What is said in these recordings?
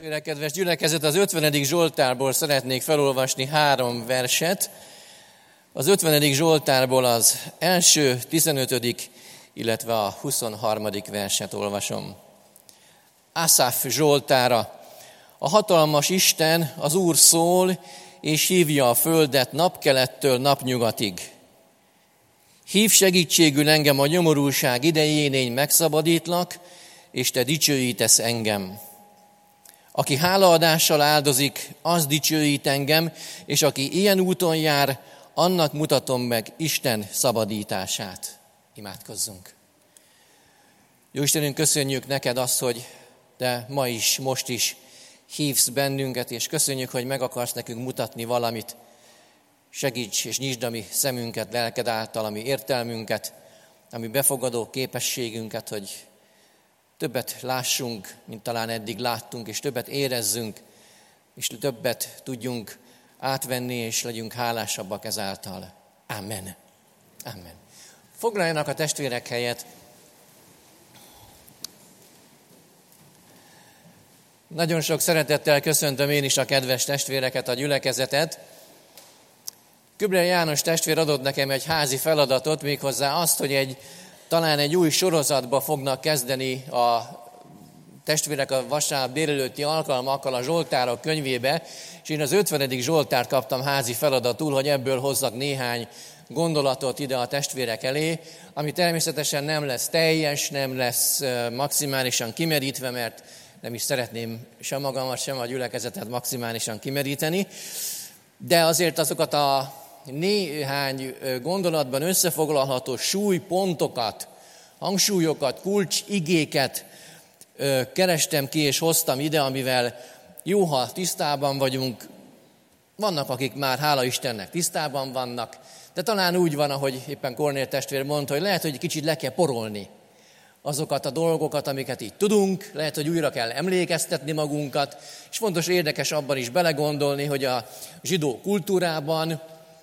testvérek, kedves gyülekezet, az 50. Zsoltárból szeretnék felolvasni három verset. Az 50. Zsoltárból az első, 15. illetve a 23. verset olvasom. Asaf Zsoltára. A hatalmas Isten, az Úr szól, és hívja a földet napkelettől napnyugatig. Hív segítségül engem a nyomorúság idején, én megszabadítlak, és te dicsőítesz engem. Aki hálaadással áldozik, az dicsőít engem, és aki ilyen úton jár, annak mutatom meg Isten szabadítását. Imádkozzunk. Jó Istenünk, köszönjük neked azt, hogy te ma is, most is hívsz bennünket, és köszönjük, hogy meg akarsz nekünk mutatni valamit. Segíts és nyisd a mi szemünket, lelked által, ami értelmünket, ami befogadó képességünket, hogy többet lássunk, mint talán eddig láttunk, és többet érezzünk, és többet tudjunk átvenni, és legyünk hálásabbak ezáltal. Amen. Amen. Foglaljanak a testvérek helyet. Nagyon sok szeretettel köszöntöm én is a kedves testvéreket, a gyülekezetet. Kübler János testvér adott nekem egy házi feladatot, méghozzá azt, hogy egy talán egy új sorozatba fognak kezdeni a testvérek a vasárnap délelőtti alkalmakkal a Zsoltárok könyvébe, és én az 50. Zsoltárt kaptam házi feladatul, hogy ebből hozzak néhány gondolatot ide a testvérek elé, ami természetesen nem lesz teljes, nem lesz maximálisan kimerítve, mert nem is szeretném sem magamat, sem a gyülekezetet maximálisan kimeríteni, de azért azokat a néhány gondolatban összefoglalható súlypontokat, hangsúlyokat, kulcs igéket kerestem ki és hoztam ide, amivel jó, ha tisztában vagyunk. Vannak, akik már, hála Istennek, tisztában vannak, de talán úgy van, ahogy éppen Kornél testvér mondta, hogy lehet, hogy kicsit le kell porolni azokat a dolgokat, amiket így tudunk, lehet, hogy újra kell emlékeztetni magunkat, és fontos, érdekes abban is belegondolni, hogy a zsidó kultúrában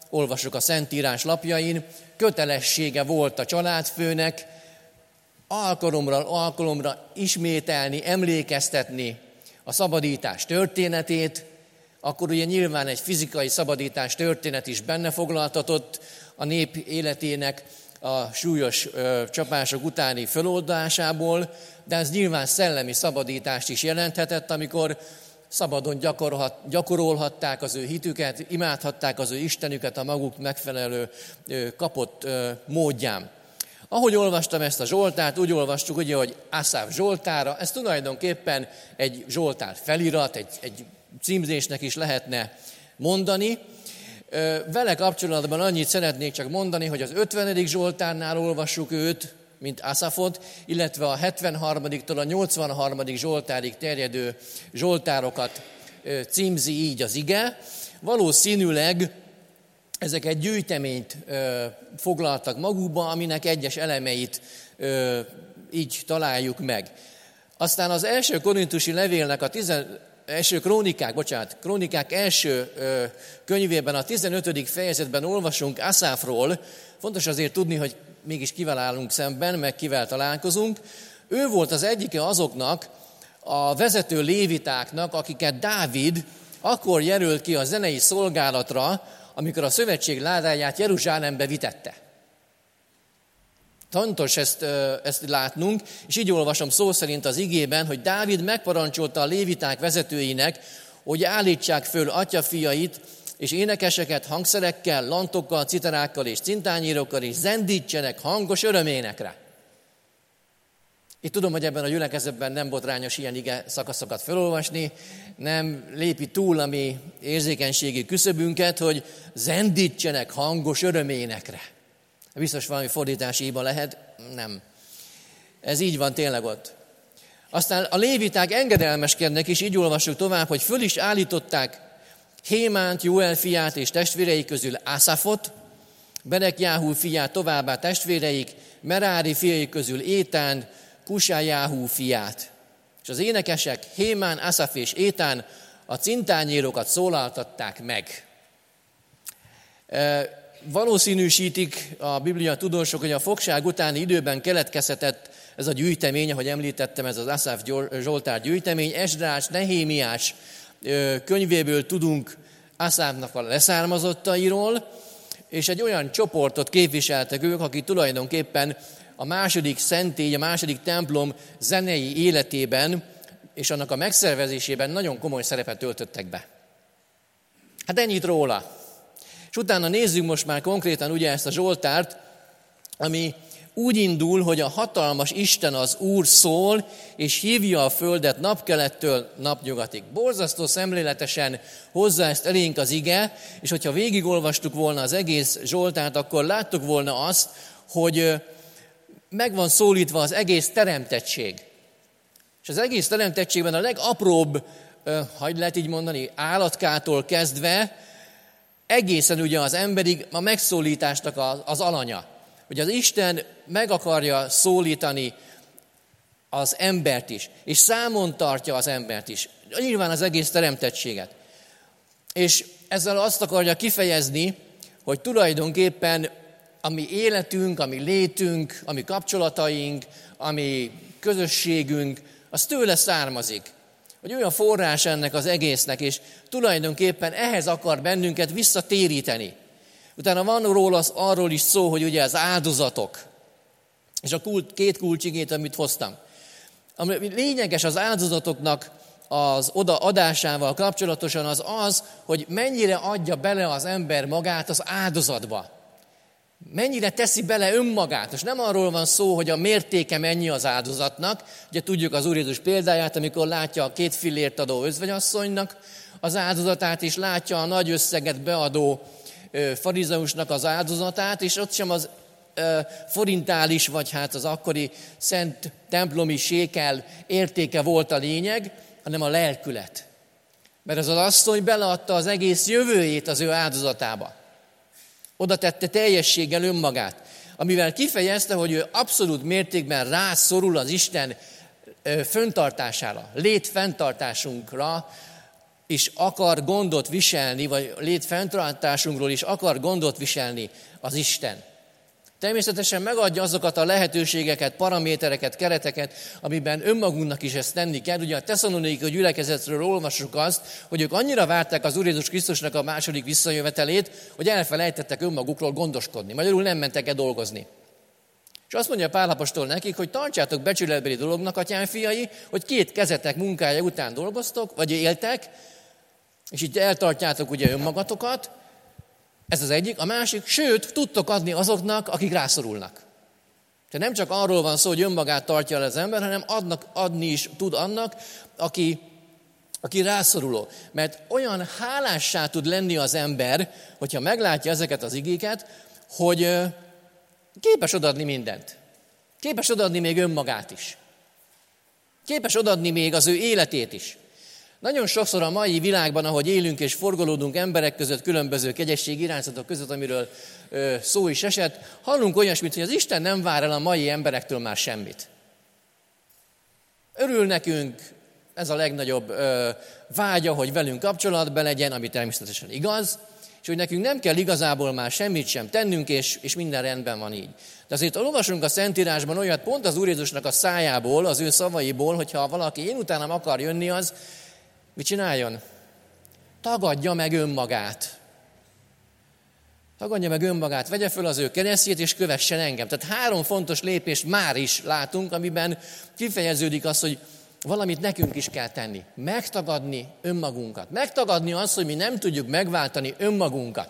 olvasok a Szentírás lapjain, kötelessége volt a családfőnek alkalomra, alkalomra ismételni, emlékeztetni a szabadítás történetét, akkor ugye nyilván egy fizikai szabadítás történet is benne foglaltatott a nép életének a súlyos ö, csapások utáni föloldásából, de ez nyilván szellemi szabadítást is jelenthetett, amikor szabadon gyakorolhatták az ő hitüket, imádhatták az ő Istenüket a maguk megfelelő kapott módján. Ahogy olvastam ezt a Zsoltárt, úgy olvastuk, ugye, hogy Asaf Zsoltára, ez tulajdonképpen egy Zsoltár felirat, egy, egy címzésnek is lehetne mondani. Vele kapcsolatban annyit szeretnék csak mondani, hogy az 50. Zsoltárnál olvassuk őt, mint Asafot, illetve a 73-tól a 83. Zsoltárig terjedő Zsoltárokat címzi így az ige. Valószínűleg ezek egy gyűjteményt foglaltak magukba, aminek egyes elemeit így találjuk meg. Aztán az első korintusi levélnek a tizen, első krónikák, bocsánat, krónikák első könyvében, a 15. fejezetben olvasunk Asáfról. Fontos azért tudni, hogy mégis kivel állunk szemben, meg kivel találkozunk. Ő volt az egyike azoknak, a vezető lévitáknak, akiket Dávid akkor jelölt ki a zenei szolgálatra, amikor a szövetség ládáját Jeruzsálembe vitette. Fontos ezt, ezt látnunk, és így olvasom szó szerint az igében, hogy Dávid megparancsolta a léviták vezetőinek, hogy állítsák föl atyafiait, és énekeseket hangszerekkel, lantokkal, citerákkal és cintányírokkal is zendítsenek hangos öröménekre. Itt tudom, hogy ebben a gyülekezetben nem botrányos ilyen ige szakaszokat felolvasni, nem lépi túl a mi érzékenységi küszöbünket, hogy zendítsenek hangos öröménekre. Biztos valami fordítási hiba lehet? Nem. Ez így van tényleg ott. Aztán a léviták engedelmeskednek, és így olvassuk tovább, hogy föl is állították Hémánt, Joel fiát és testvérei közül Asafot, Jáhú fiát továbbá testvéreik, Merári fiai közül Étán, Jáhú fiát. És az énekesek Hémán, Asaf és Étán a cintányérokat szólaltatták meg. valószínűsítik a Biblia tudósok, hogy a fogság utáni időben keletkezhetett ez a gyűjtemény, ahogy említettem, ez az Asaf Zsoltár gyűjtemény, Esdrás, Nehémiás könyvéből tudunk Asafnak a leszármazottairól, és egy olyan csoportot képviseltek ők, akik tulajdonképpen a második szentély, a második templom zenei életében és annak a megszervezésében nagyon komoly szerepet töltöttek be. Hát ennyit róla. És utána nézzük most már konkrétan ugye ezt a Zsoltárt, ami úgy indul, hogy a hatalmas Isten az Úr szól, és hívja a földet napkelettől napnyugatig. Borzasztó szemléletesen hozza ezt elénk az ige, és hogyha végigolvastuk volna az egész Zsoltárt, akkor láttuk volna azt, hogy meg van szólítva az egész teremtettség. És az egész teremtettségben a legapróbb, hogy lehet így mondani, állatkától kezdve, egészen ugye az emberig a megszólításnak az alanya. Hogy az Isten meg akarja szólítani az embert is, és számon tartja az embert is. Nyilván az egész teremtettséget. És ezzel azt akarja kifejezni, hogy tulajdonképpen a mi életünk, a mi létünk, a mi kapcsolataink, a mi közösségünk, az tőle származik. Hogy olyan forrás ennek az egésznek, és tulajdonképpen ehhez akar bennünket visszatéríteni. Utána van róla az, arról is szó, hogy ugye az áldozatok, és a kult, két kulcsigét, amit hoztam. Ami lényeges az áldozatoknak az odaadásával kapcsolatosan az az, hogy mennyire adja bele az ember magát az áldozatba. Mennyire teszi bele önmagát. És nem arról van szó, hogy a mértéke mennyi az áldozatnak. Ugye tudjuk az Úr Jézus példáját, amikor látja a két fillért adó özvegyasszonynak az áldozatát, és látja a nagy összeget beadó farizeusnak az áldozatát, és ott sem az forintális, vagy hát az akkori szent templomi sékel értéke volt a lényeg, hanem a lelkület. Mert az az asszony beleadta az egész jövőjét az ő áldozatába. Oda tette teljességgel önmagát, amivel kifejezte, hogy ő abszolút mértékben rászorul az Isten föntartására, létfenntartásunkra, és akar gondot viselni, vagy létfenntartásunkról is akar gondot viselni az Isten. Természetesen megadja azokat a lehetőségeket, paramétereket, kereteket, amiben önmagunknak is ezt tenni kell. Ugye a tesszalonikai gyülekezetről olvassuk azt, hogy ők annyira várták az Úr Jézus Krisztusnak a második visszajövetelét, hogy elfelejtettek önmagukról gondoskodni. Magyarul nem mentek el dolgozni. És azt mondja Pálapostól nekik, hogy tartsátok becsületbeli dolognak, atyám fiai, hogy két kezetek munkája után dolgoztok, vagy éltek, és így eltartjátok ugye önmagatokat, ez az egyik. A másik, sőt, tudtok adni azoknak, akik rászorulnak. Tehát nem csak arról van szó, hogy önmagát tartja el az ember, hanem adnak, adni is tud annak, aki, aki rászoruló. Mert olyan hálássá tud lenni az ember, hogyha meglátja ezeket az igéket, hogy képes odadni mindent. Képes odadni még önmagát is. Képes odadni még az ő életét is. Nagyon sokszor a mai világban, ahogy élünk és forgolódunk emberek között, különböző kegyesség irányzatok között, amiről ö, szó is esett, hallunk olyasmit, hogy az Isten nem vár el a mai emberektől már semmit. Örül nekünk, ez a legnagyobb ö, vágya, hogy velünk kapcsolatban legyen, ami természetesen igaz, és hogy nekünk nem kell igazából már semmit sem tennünk, és, és minden rendben van így. De azért olvasunk a Szentírásban olyat pont az Úr Jézusnak a szájából, az ő szavaiból, hogyha valaki én utánam akar jönni, az Mit csináljon? Tagadja meg önmagát. Tagadja meg önmagát, vegye föl az ő keresztjét, és kövessen engem. Tehát három fontos lépést már is látunk, amiben kifejeződik az, hogy valamit nekünk is kell tenni. Megtagadni önmagunkat. Megtagadni azt, hogy mi nem tudjuk megváltani önmagunkat.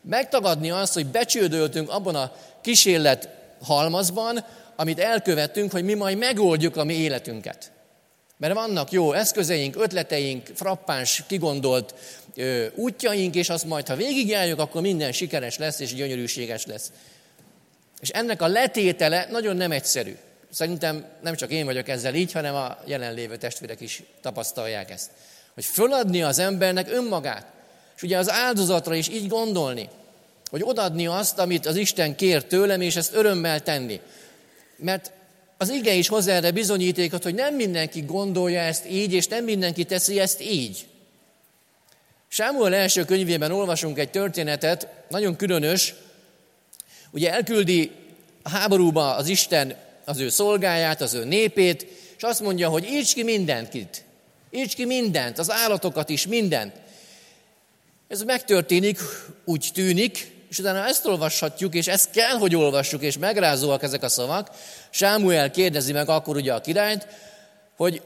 Megtagadni azt, hogy becsődöltünk abban a kísérlet halmazban, amit elkövettünk, hogy mi majd megoldjuk a mi életünket. Mert vannak jó eszközeink, ötleteink, frappáns, kigondolt ö, útjaink, és azt majd, ha végigjárjuk, akkor minden sikeres lesz és gyönyörűséges lesz. És ennek a letétele nagyon nem egyszerű. Szerintem nem csak én vagyok ezzel így, hanem a jelenlévő testvérek is tapasztalják ezt. Hogy föladni az embernek önmagát. És ugye az áldozatra is így gondolni, hogy odadni azt, amit az Isten kér tőlem, és ezt örömmel tenni. Mert az ige is hoz erre bizonyítékot, hogy nem mindenki gondolja ezt így, és nem mindenki teszi ezt így. Sámuel első könyvében olvasunk egy történetet, nagyon különös. Ugye elküldi a háborúba az Isten az ő szolgáját, az ő népét, és azt mondja, hogy írts ki mindenkit. Írts ki mindent, az állatokat is, mindent. Ez megtörténik, úgy tűnik, és utána ezt olvashatjuk, és ezt kell, hogy olvassuk, és megrázóak ezek a szavak. Sámuel kérdezi meg akkor ugye a királyt, hogy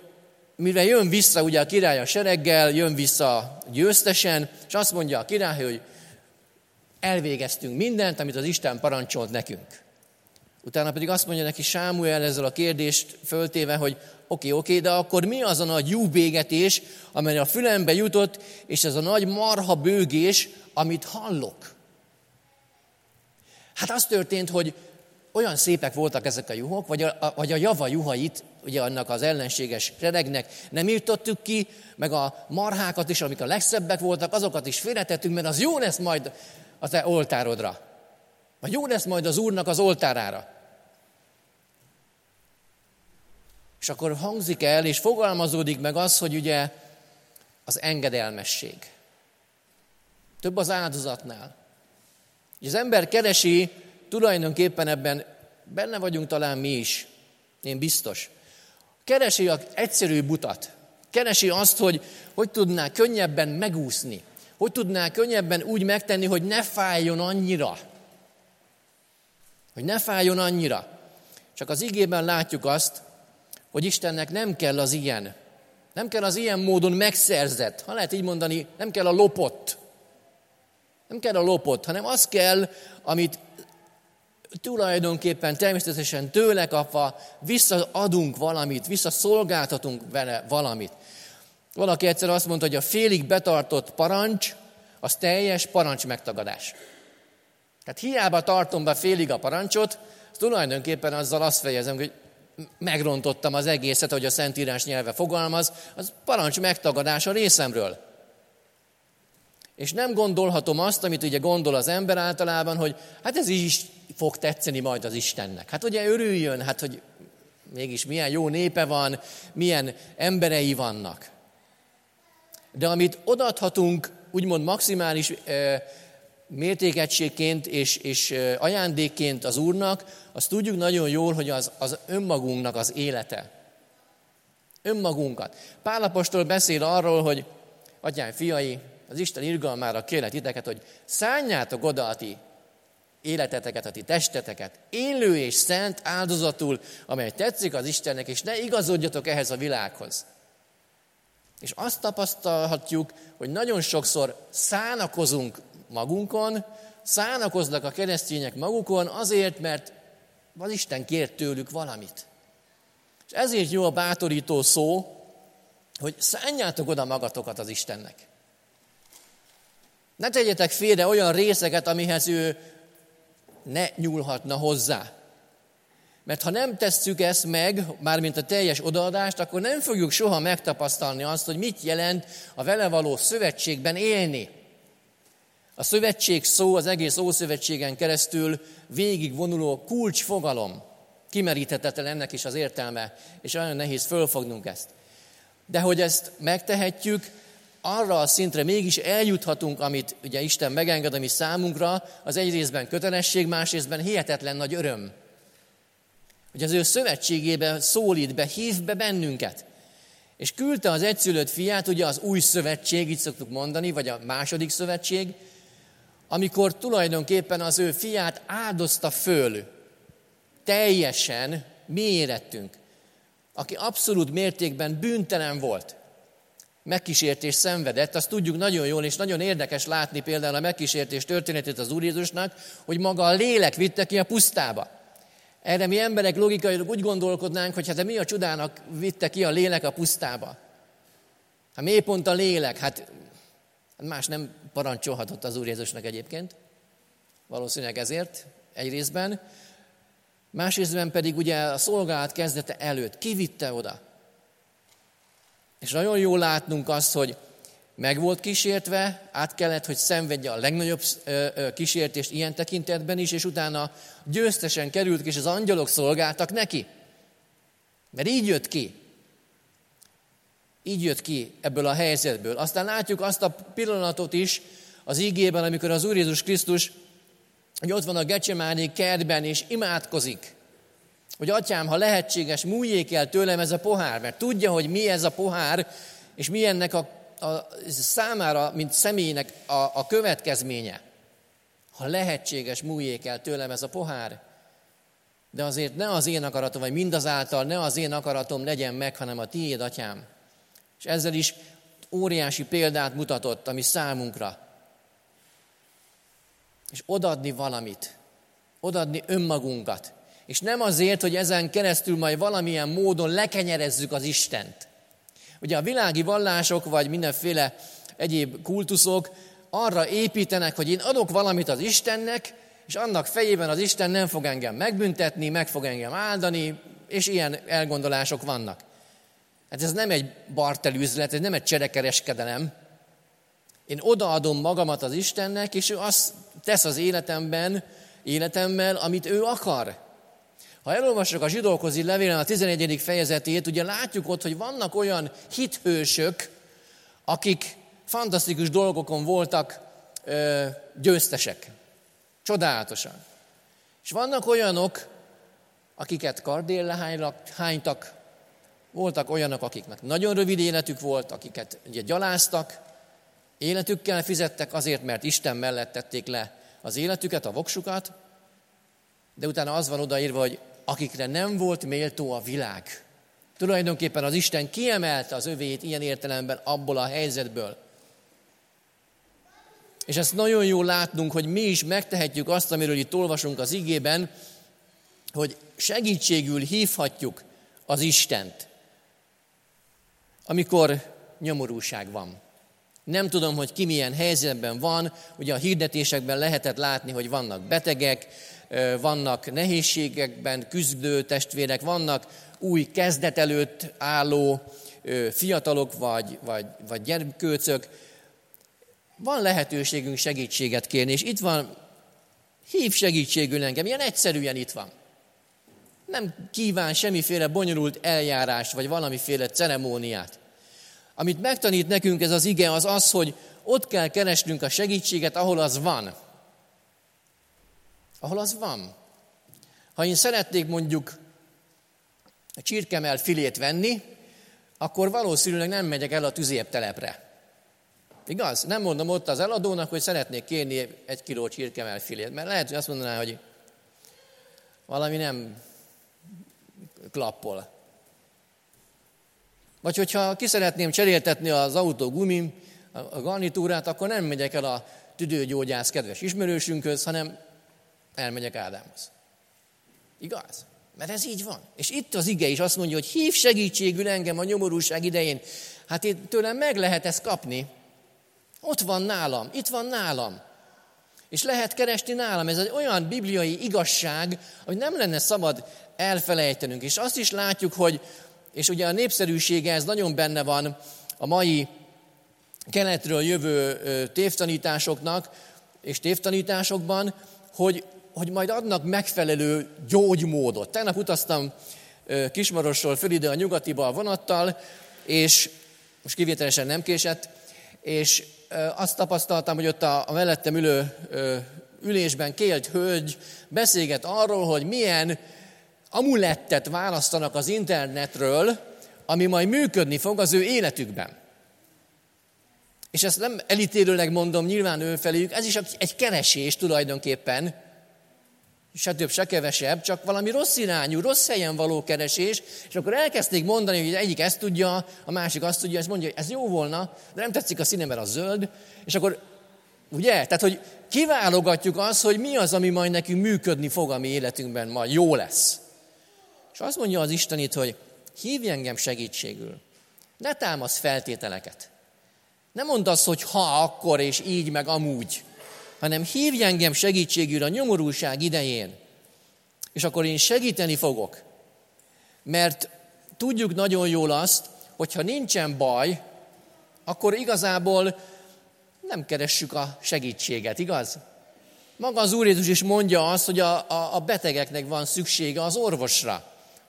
mire jön vissza ugye a király a sereggel, jön vissza győztesen, és azt mondja a király, hogy elvégeztünk mindent, amit az Isten parancsolt nekünk. Utána pedig azt mondja neki Sámuel ezzel a kérdést föltéve, hogy oké, okay, oké, okay, de akkor mi az a nagy júbégetés, amely a fülembe jutott, és ez a nagy marha bőgés, amit hallok? Hát az történt, hogy olyan szépek voltak ezek a juhok, vagy a, vagy a java juhait, ugye annak az ellenséges seregnek nem írtottuk ki, meg a marhákat is, amik a legszebbek voltak, azokat is félretettünk, mert az jó lesz majd a te oltárodra. Vagy jó lesz majd az Úrnak az oltárára. És akkor hangzik el, és fogalmazódik meg az, hogy ugye az engedelmesség. Több az áldozatnál. Az ember keresi, tulajdonképpen ebben benne vagyunk talán mi is, én biztos. Keresi az egyszerű butat. Keresi azt, hogy hogy tudná könnyebben megúszni. Hogy tudná könnyebben úgy megtenni, hogy ne fájjon annyira. Hogy ne fájjon annyira. Csak az igében látjuk azt, hogy Istennek nem kell az ilyen. Nem kell az ilyen módon megszerzett, ha lehet így mondani, nem kell a lopott. Nem kell a lopott, hanem az kell, amit tulajdonképpen természetesen tőle kapva visszaadunk valamit, visszaszolgáltatunk vele valamit. Valaki egyszer azt mondta, hogy a félig betartott parancs, az teljes parancs megtagadás. Tehát hiába tartom be félig a parancsot, tulajdonképpen azzal azt fejezem, hogy megrontottam az egészet, hogy a Szentírás nyelve fogalmaz, az parancs megtagadás a részemről. És nem gondolhatom azt, amit ugye gondol az ember általában, hogy hát ez is fog tetszeni majd az Istennek. Hát ugye örüljön, hát hogy mégis milyen jó népe van, milyen emberei vannak. De amit odaadhatunk, úgymond maximális e, mértékegységként és, és ajándékként az Úrnak, azt tudjuk nagyon jól, hogy az, az önmagunknak az élete. Önmagunkat. Pálapostól beszél arról, hogy atyám fiai, az Isten irgalmára kérlek titeket, hogy szálljátok oda a ti életeteket, a ti testeteket, élő és szent áldozatul, amely tetszik az Istennek, és ne igazodjatok ehhez a világhoz. És azt tapasztalhatjuk, hogy nagyon sokszor szánakozunk magunkon, szánakoznak a keresztények magukon azért, mert az Isten kért tőlük valamit. És ezért jó a bátorító szó, hogy szálljátok oda magatokat az Istennek. Ne tegyetek félre olyan részeket, amihez ő ne nyúlhatna hozzá. Mert ha nem tesszük ezt meg, mármint a teljes odaadást, akkor nem fogjuk soha megtapasztalni azt, hogy mit jelent a vele való szövetségben élni. A szövetség szó az egész Ószövetségen keresztül végigvonuló kulcsfogalom. Kimeríthetetlen ennek is az értelme, és olyan nehéz fölfognunk ezt. De hogy ezt megtehetjük, arra a szintre mégis eljuthatunk, amit ugye Isten megenged, ami számunkra, az egy kötelesség, más részben hihetetlen nagy öröm. Hogy az ő szövetségébe szólít be, hív be bennünket. És küldte az egyszülött fiát, ugye az új szövetség, így szoktuk mondani, vagy a második szövetség, amikor tulajdonképpen az ő fiát áldozta föl, teljesen mi érettünk, aki abszolút mértékben bűntelen volt megkísértés szenvedett, azt tudjuk nagyon jól, és nagyon érdekes látni például a megkísértés történetét az Úr Jézusnak, hogy maga a lélek vitte ki a pusztába. Erre mi emberek logikailag úgy gondolkodnánk, hogy hát mi a csodának vitte ki a lélek a pusztába. Hát miért pont a lélek? Hát, más nem parancsolhatott az Úr Jézusnak egyébként. Valószínűleg ezért egy részben. Másrésztben pedig ugye a szolgálat kezdete előtt. Ki vitte oda? És nagyon jól látnunk azt, hogy meg volt kísértve, át kellett, hogy szenvedje a legnagyobb kísértést ilyen tekintetben is, és utána győztesen került, és az angyalok szolgáltak neki. Mert így jött ki. Így jött ki ebből a helyzetből. Aztán látjuk azt a pillanatot is az ígében, amikor az Úr Jézus Krisztus, hogy ott van a Gecsemáné kertben, és imádkozik, hogy atyám, ha lehetséges, múljék el tőlem ez a pohár, mert tudja, hogy mi ez a pohár, és mi ennek a, a számára, mint személynek a, a következménye. Ha lehetséges, múljék el tőlem ez a pohár, de azért ne az én akaratom, vagy mindazáltal ne az én akaratom legyen meg, hanem a tiéd, atyám. És ezzel is óriási példát mutatott, ami számunkra. És odadni valamit, odadni önmagunkat. És nem azért, hogy ezen keresztül majd valamilyen módon lekenyerezzük az Istent. Ugye a világi vallások, vagy mindenféle egyéb kultuszok arra építenek, hogy én adok valamit az Istennek, és annak fejében az Isten nem fog engem megbüntetni, meg fog engem áldani, és ilyen elgondolások vannak. Hát ez nem egy bartelüzlet, ez nem egy cserekereskedelem. Én odaadom magamat az Istennek, és ő azt tesz az életemben, életemmel, amit ő akar. Ha elolvassuk a zsidókozi levélen a 11. fejezetét, ugye látjuk ott, hogy vannak olyan hithősök, akik fantasztikus dolgokon voltak ö, győztesek. Csodálatosan. És vannak olyanok, akiket kardél hánytak, voltak olyanok, akiknek nagyon rövid életük volt, akiket ugye gyaláztak, életükkel fizettek azért, mert Isten mellett tették le az életüket, a voksukat, de utána az van odaírva, hogy akikre nem volt méltó a világ. Tulajdonképpen az Isten kiemelte az övét ilyen értelemben abból a helyzetből. És ezt nagyon jól látnunk, hogy mi is megtehetjük azt, amiről itt olvasunk az igében, hogy segítségül hívhatjuk az Istent, amikor nyomorúság van. Nem tudom, hogy ki milyen helyzetben van, ugye a hirdetésekben lehetett látni, hogy vannak betegek, vannak nehézségekben küzdő testvérek, vannak új kezdet előtt álló fiatalok vagy, vagy, vagy gyerkőcök. Van lehetőségünk segítséget kérni, és itt van, hív segítségül engem, ilyen egyszerűen itt van. Nem kíván semmiféle bonyolult eljárást, vagy valamiféle ceremóniát. Amit megtanít nekünk ez az ige, az az, hogy ott kell keresnünk a segítséget, ahol az van ahol az van. Ha én szeretnék mondjuk a csirkemel filét venni, akkor valószínűleg nem megyek el a tüzértelepre. Igaz? Nem mondom ott az eladónak, hogy szeretnék kérni egy kiló csirkemel filét, mert lehet, hogy azt mondaná, hogy valami nem klappol. Vagy hogyha ki szeretném cseréltetni az autó gumim, a garnitúrát, akkor nem megyek el a tüdőgyógyász kedves ismerősünkhöz, hanem elmegyek Ádámhoz. Igaz? Mert ez így van. És itt az ige is azt mondja, hogy hív segítségül engem a nyomorúság idején. Hát én tőlem meg lehet ezt kapni. Ott van nálam, itt van nálam. És lehet keresni nálam. Ez egy olyan bibliai igazság, hogy nem lenne szabad elfelejtenünk. És azt is látjuk, hogy, és ugye a népszerűsége ez nagyon benne van a mai keletről jövő tévtanításoknak és tévtanításokban, hogy hogy majd adnak megfelelő gyógymódot. Tegnap utaztam Kismarosról föl ide a nyugatiba a vonattal, és most kivételesen nem késett, és azt tapasztaltam, hogy ott a, a mellettem ülő ülésben kélt hölgy beszélget arról, hogy milyen amulettet választanak az internetről, ami majd működni fog az ő életükben. És ezt nem elítélőleg mondom nyilván ő feléjük, ez is egy keresés tulajdonképpen, se több, se kevesebb, csak valami rossz irányú, rossz helyen való keresés, és akkor elkezdték mondani, hogy egyik ezt tudja, a másik azt tudja, ezt mondja, hogy ez jó volna, de nem tetszik a színe, mert a zöld, és akkor, ugye, tehát, hogy kiválogatjuk azt, hogy mi az, ami majd nekünk működni fog a mi életünkben, majd jó lesz. És azt mondja az Isten itt, hogy hívj engem segítségül. Ne támasz feltételeket. Nem mondd azt, hogy ha, akkor és így, meg amúgy hanem hívj engem segítségül a nyomorúság idején, és akkor én segíteni fogok. Mert tudjuk nagyon jól azt, hogyha nincsen baj, akkor igazából nem keressük a segítséget, igaz? Maga az Úr Jézus is mondja azt, hogy a, a, a betegeknek van szüksége az orvosra.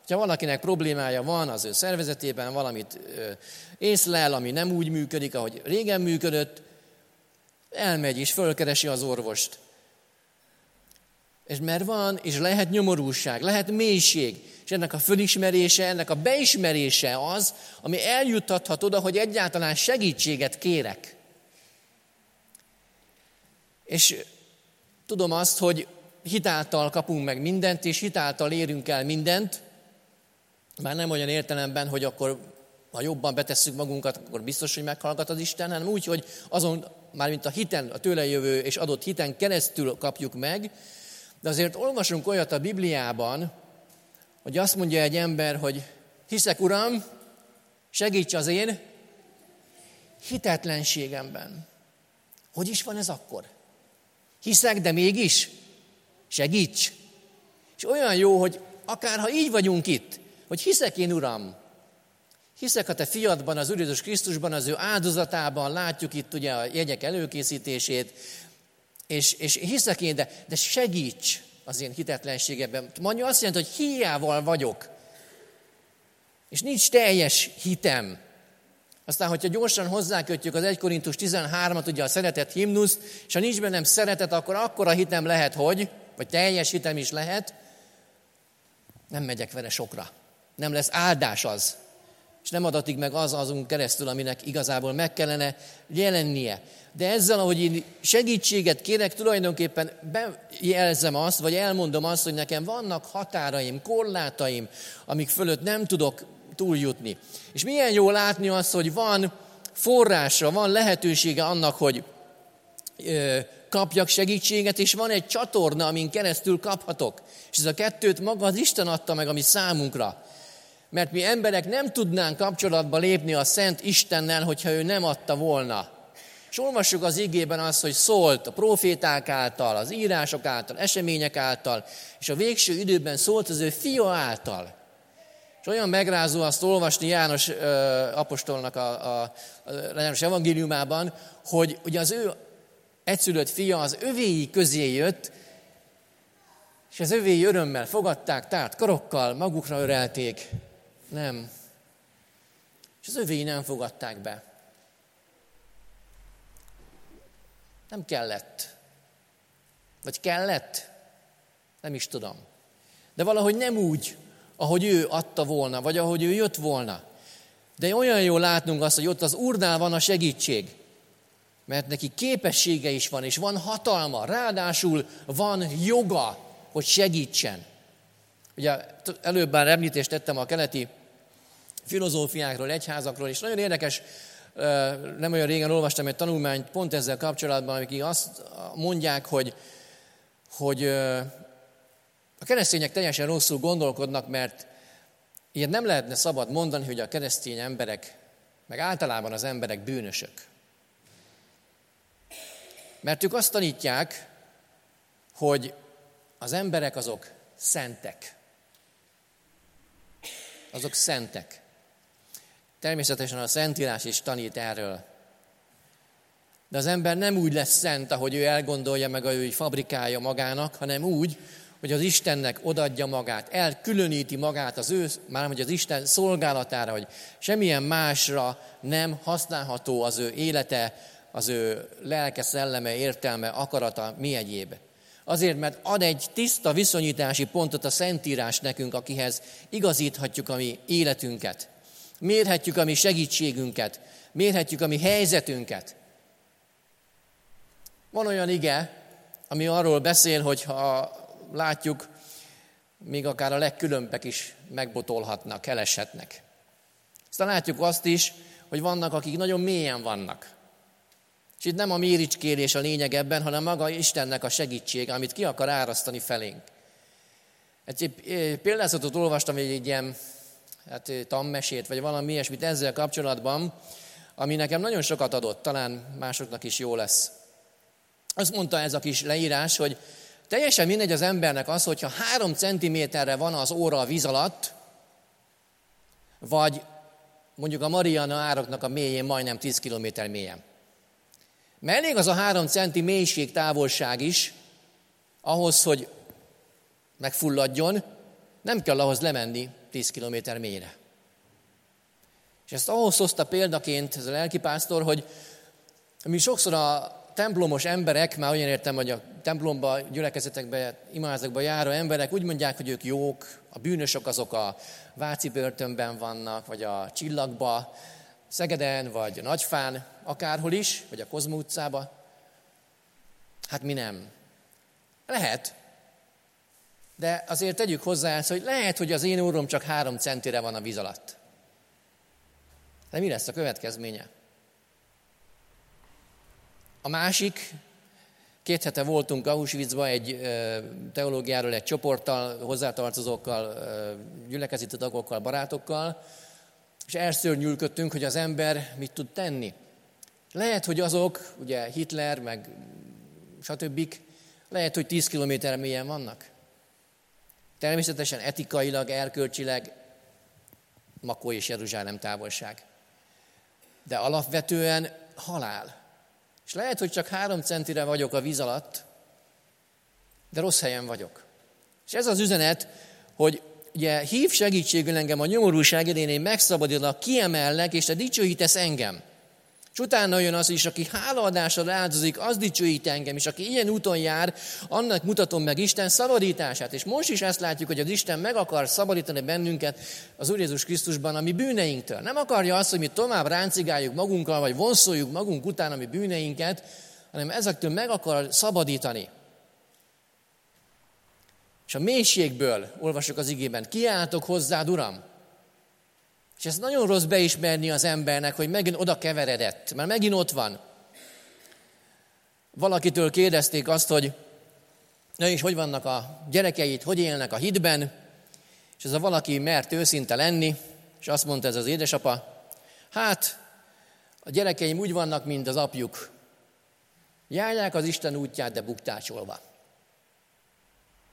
Ha valakinek problémája van az ő szervezetében, valamit észlel, ami nem úgy működik, ahogy régen működött, elmegy és fölkeresi az orvost. És mert van, és lehet nyomorúság, lehet mélység, és ennek a fölismerése, ennek a beismerése az, ami eljuttathat oda, hogy egyáltalán segítséget kérek. És tudom azt, hogy hitáltal kapunk meg mindent, és hitáltal érünk el mindent, már nem olyan értelemben, hogy akkor ha jobban betesszük magunkat, akkor biztos, hogy meghallgat az Isten, hanem úgy, hogy azon, mármint a hiten, a tőle jövő és adott hiten keresztül kapjuk meg, de azért olvasunk olyat a Bibliában, hogy azt mondja egy ember, hogy hiszek, Uram, segíts az én hitetlenségemben. Hogy is van ez akkor? Hiszek, de mégis segíts. És olyan jó, hogy akár ha így vagyunk itt, hogy hiszek én, Uram, hiszek a te fiadban, az Úr Jézus Krisztusban, az ő áldozatában, látjuk itt ugye a jegyek előkészítését, és, és hiszek én, de, de segíts az én hitetlenségemben. Mondja azt jelenti, hogy hiával vagyok, és nincs teljes hitem. Aztán, hogyha gyorsan hozzákötjük az 1 Korintus 13-at, ugye a szeretet himnuszt, és ha nincs bennem szeretet, akkor akkora hitem lehet, hogy, vagy teljes hitem is lehet, nem megyek vele sokra. Nem lesz áldás az. És nem adatik meg az azon keresztül, aminek igazából meg kellene jelennie. De ezzel, ahogy én segítséget kérek, tulajdonképpen bejelzem azt, vagy elmondom azt, hogy nekem vannak határaim, korlátaim, amik fölött nem tudok túljutni. És milyen jó látni azt, hogy van forrása, van lehetősége annak, hogy kapjak segítséget, és van egy csatorna, amin keresztül kaphatok. És ez a kettőt maga az Isten adta meg, ami számunkra. Mert mi emberek nem tudnánk kapcsolatba lépni a Szent Istennel, hogyha ő nem adta volna. És olvassuk az igében azt, hogy szólt a proféták által, az írások által, események által, és a végső időben szólt az ő fia által. És olyan megrázó azt olvasni János ö, apostolnak a, a, a János evangéliumában, hogy ugye az ő egyszülött fia az övéi közé jött, és az övéi örömmel fogadták, tárt karokkal, magukra örelték. Nem. És az övéi nem fogadták be. Nem kellett. Vagy kellett? Nem is tudom. De valahogy nem úgy, ahogy ő adta volna, vagy ahogy ő jött volna. De olyan jó látnunk azt, hogy ott az Úrnál van a segítség. Mert neki képessége is van, és van hatalma, ráadásul van joga, hogy segítsen. Ugye előbb már említést tettem a keleti filozófiákról, egyházakról, és nagyon érdekes, nem olyan régen olvastam egy tanulmányt pont ezzel kapcsolatban, amik azt mondják, hogy, hogy a keresztények teljesen rosszul gondolkodnak, mert ilyen nem lehetne szabad mondani, hogy a keresztény emberek, meg általában az emberek bűnösök. Mert ők azt tanítják, hogy az emberek azok szentek. Azok szentek. Természetesen a Szentírás is tanít erről. De az ember nem úgy lesz szent, ahogy ő elgondolja meg, hogy ő fabrikálja magának, hanem úgy, hogy az Istennek odadja magát, elkülöníti magát az ő, már hogy az Isten szolgálatára, hogy semmilyen másra nem használható az ő élete, az ő lelke, szelleme, értelme, akarata, mi egyéb. Azért, mert ad egy tiszta viszonyítási pontot a Szentírás nekünk, akihez igazíthatjuk a mi életünket. Mérhetjük a mi segítségünket, mérhetjük a mi helyzetünket. Van olyan ige, ami arról beszél, hogy ha látjuk, még akár a legkülönbek is megbotolhatnak, keleshetnek. Aztán látjuk azt is, hogy vannak, akik nagyon mélyen vannak. És itt nem a méricskérés a lényeg ebben, hanem maga Istennek a segítség, amit ki akar árasztani felénk. Egy példázatot olvastam egy, egy ilyen hát, tammesét, vagy valami ilyesmit ezzel kapcsolatban, ami nekem nagyon sokat adott, talán másoknak is jó lesz. Azt mondta ez a kis leírás, hogy teljesen mindegy az embernek az, hogyha három centiméterre van az óra a víz alatt, vagy mondjuk a Mariana ároknak a mélyén majdnem 10 kilométer mélyen. Mert elég az a három centi mélység, távolság is, ahhoz, hogy megfulladjon, nem kell ahhoz lemenni 10 kilométer mélyre. És ezt ahhoz hozta példaként ez a lelkipásztor, hogy mi sokszor a templomos emberek, már olyan értem, hogy a templomba, gyülekezetekbe, imázakba járó emberek úgy mondják, hogy ők jók, a bűnösök azok a Váci börtönben vannak, vagy a Csillagba, Szegeden, vagy a Nagyfán, akárhol is, vagy a Kozma utcába. Hát mi nem. Lehet. De azért tegyük hozzá ezt, hogy lehet, hogy az én órom csak három centire van a víz alatt. De mi lesz a következménye? A másik, két hete voltunk Auschwitzba egy teológiáról egy csoporttal, hozzátartozókkal, gyülekezeti tagokkal, barátokkal, és elszörnyülködtünk, hogy az ember mit tud tenni. Lehet, hogy azok, ugye Hitler, meg stb. lehet, hogy 10 kilométer mélyen vannak. Természetesen etikailag, erkölcsileg Makó és Jeruzsálem távolság. De alapvetően halál. És lehet, hogy csak három centire vagyok a víz alatt, de rossz helyen vagyok. És ez az üzenet, hogy ugye hív segítségül engem a nyomorúság idén, én megszabadulok, kiemellek, és te dicsőítesz engem. És utána jön az is, aki hálaadásra áldozik, az dicsőít engem, és aki ilyen úton jár, annak mutatom meg Isten szabadítását. És most is ezt látjuk, hogy az Isten meg akar szabadítani bennünket az Úr Jézus Krisztusban a mi bűneinktől. Nem akarja azt, hogy mi tovább ráncigáljuk magunkkal, vagy vonszoljuk magunk után a mi bűneinket, hanem ezektől meg akar szabadítani. És a mélységből, olvasok az igében, kiáltok hozzád, Uram, és ez nagyon rossz beismerni az embernek, hogy megint oda keveredett, mert megint ott van. Valakitől kérdezték azt, hogy na és hogy vannak a gyerekeit, hogy élnek a hitben, és ez a valaki mert őszinte lenni, és azt mondta ez az édesapa, hát a gyerekeim úgy vannak, mint az apjuk. Járják az Isten útját, de buktácsolva.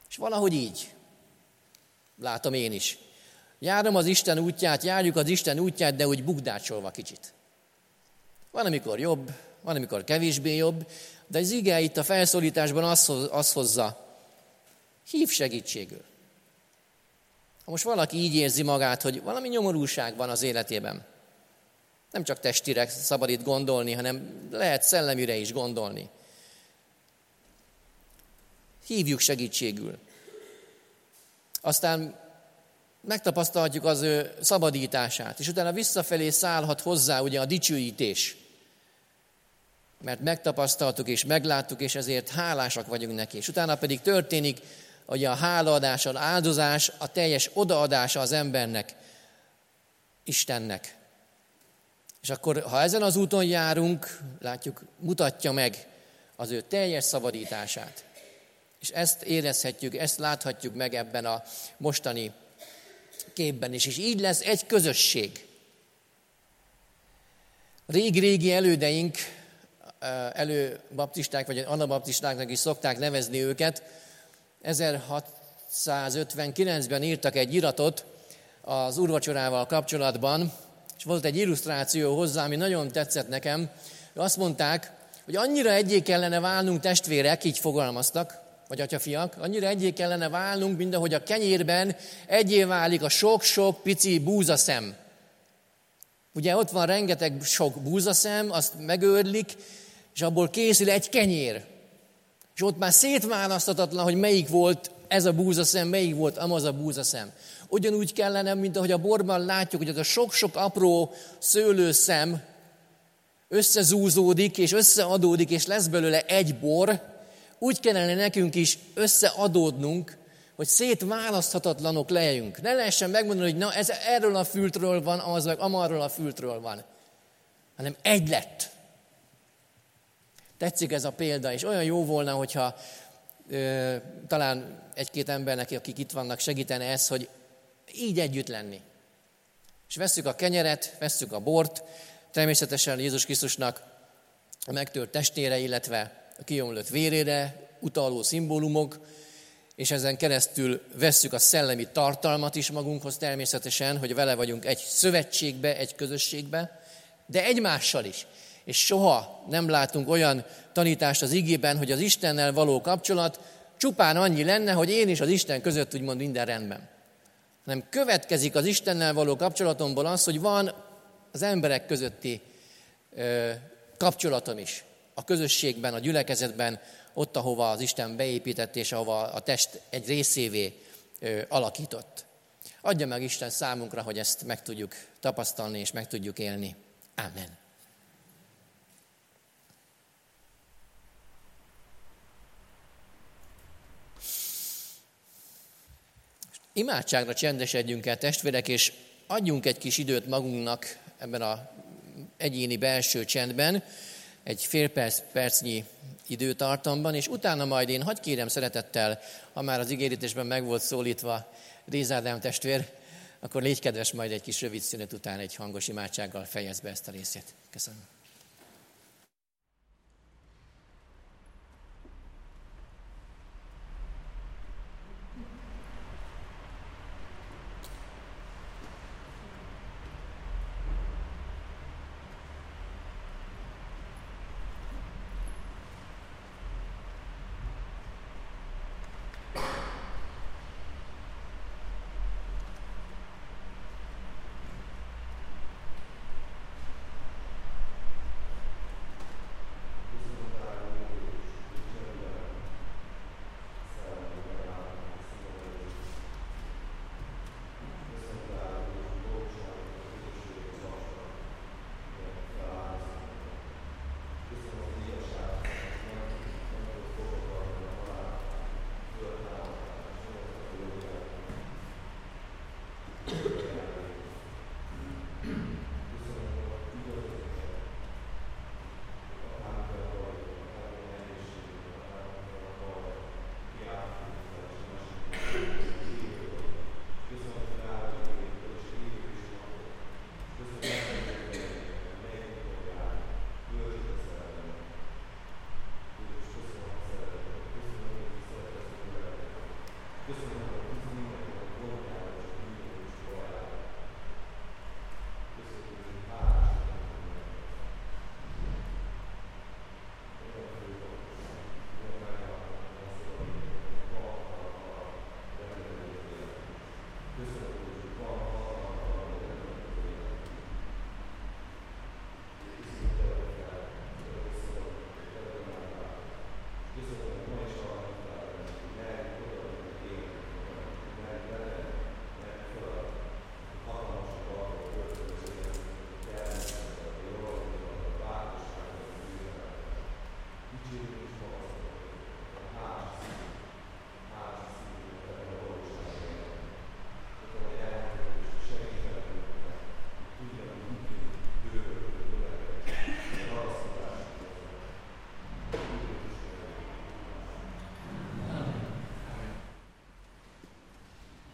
És valahogy így. Látom én is. Járom az Isten útját, járjuk az Isten útját, de úgy bukdácsolva kicsit. Van, amikor jobb, van, amikor kevésbé jobb, de az ige itt a felszólításban azt hozza, hív segítségül. Ha most valaki így érzi magát, hogy valami nyomorúság van az életében, nem csak testire szabad itt gondolni, hanem lehet szellemire is gondolni. Hívjuk segítségül. Aztán megtapasztalhatjuk az ő szabadítását, és utána visszafelé szállhat hozzá ugye a dicsőítés. Mert megtapasztaltuk és megláttuk, és ezért hálásak vagyunk neki. És utána pedig történik, hogy a hálaadás, az áldozás, a teljes odaadása az embernek, Istennek. És akkor, ha ezen az úton járunk, látjuk, mutatja meg az ő teljes szabadítását. És ezt érezhetjük, ezt láthatjuk meg ebben a mostani képben is, és így lesz egy közösség. Régi-régi elődeink, előbaptisták, vagy anabaptistáknak is szokták nevezni őket, 1659-ben írtak egy iratot az urvacsorával kapcsolatban, és volt egy illusztráció hozzá, ami nagyon tetszett nekem. Azt mondták, hogy annyira egyé kellene válnunk testvérek, így fogalmaztak, vagy atyafiak, annyira egyé kellene válnunk, mint ahogy a kenyérben egyé válik a sok-sok pici búzaszem. Ugye ott van rengeteg sok búzaszem, azt megőrlik, és abból készül egy kenyér. És ott már szétválaszthatatlan, hogy melyik volt ez a búzaszem, melyik volt amaz a búzaszem. Ugyanúgy kellene, mint ahogy a borban látjuk, hogy az a sok-sok apró szőlőszem összezúzódik, és összeadódik, és lesz belőle egy bor, úgy kellene nekünk is összeadódnunk, hogy szétválaszthatatlanok lejünk. Ne lehessen megmondani, hogy na ez erről a fültről van, az meg amarról a fültről van. Hanem egy lett. Tetszik ez a példa, és olyan jó volna, hogyha ö, talán egy-két embernek, akik itt vannak, segítene ez, hogy így együtt lenni. És vesszük a kenyeret, vesszük a bort, természetesen Jézus Krisztusnak a megtört testére, illetve a kiomlott vérére utaló szimbólumok, és ezen keresztül vesszük a szellemi tartalmat is magunkhoz természetesen, hogy vele vagyunk egy szövetségbe, egy közösségbe, de egymással is. És soha nem látunk olyan tanítást az igében, hogy az Istennel való kapcsolat csupán annyi lenne, hogy én és az Isten között úgymond minden rendben. hanem következik az Istennel való kapcsolatomból az, hogy van az emberek közötti ö, kapcsolatom is. A közösségben, a gyülekezetben, ott, ahova az Isten beépített, és ahova a test egy részévé alakított. Adja meg Isten számunkra, hogy ezt meg tudjuk tapasztalni és meg tudjuk élni. Amen. Imádságra csendesedjünk el, testvérek, és adjunk egy kis időt magunknak ebben a egyéni belső csendben, egy fél perc, percnyi időtartamban, és utána majd én hagy kérem szeretettel, ha már az ígérítésben meg volt szólítva Rézádám testvér, akkor légy kedves majd egy kis rövid szünet után egy hangos imádsággal fejezd be ezt a részét. Köszönöm.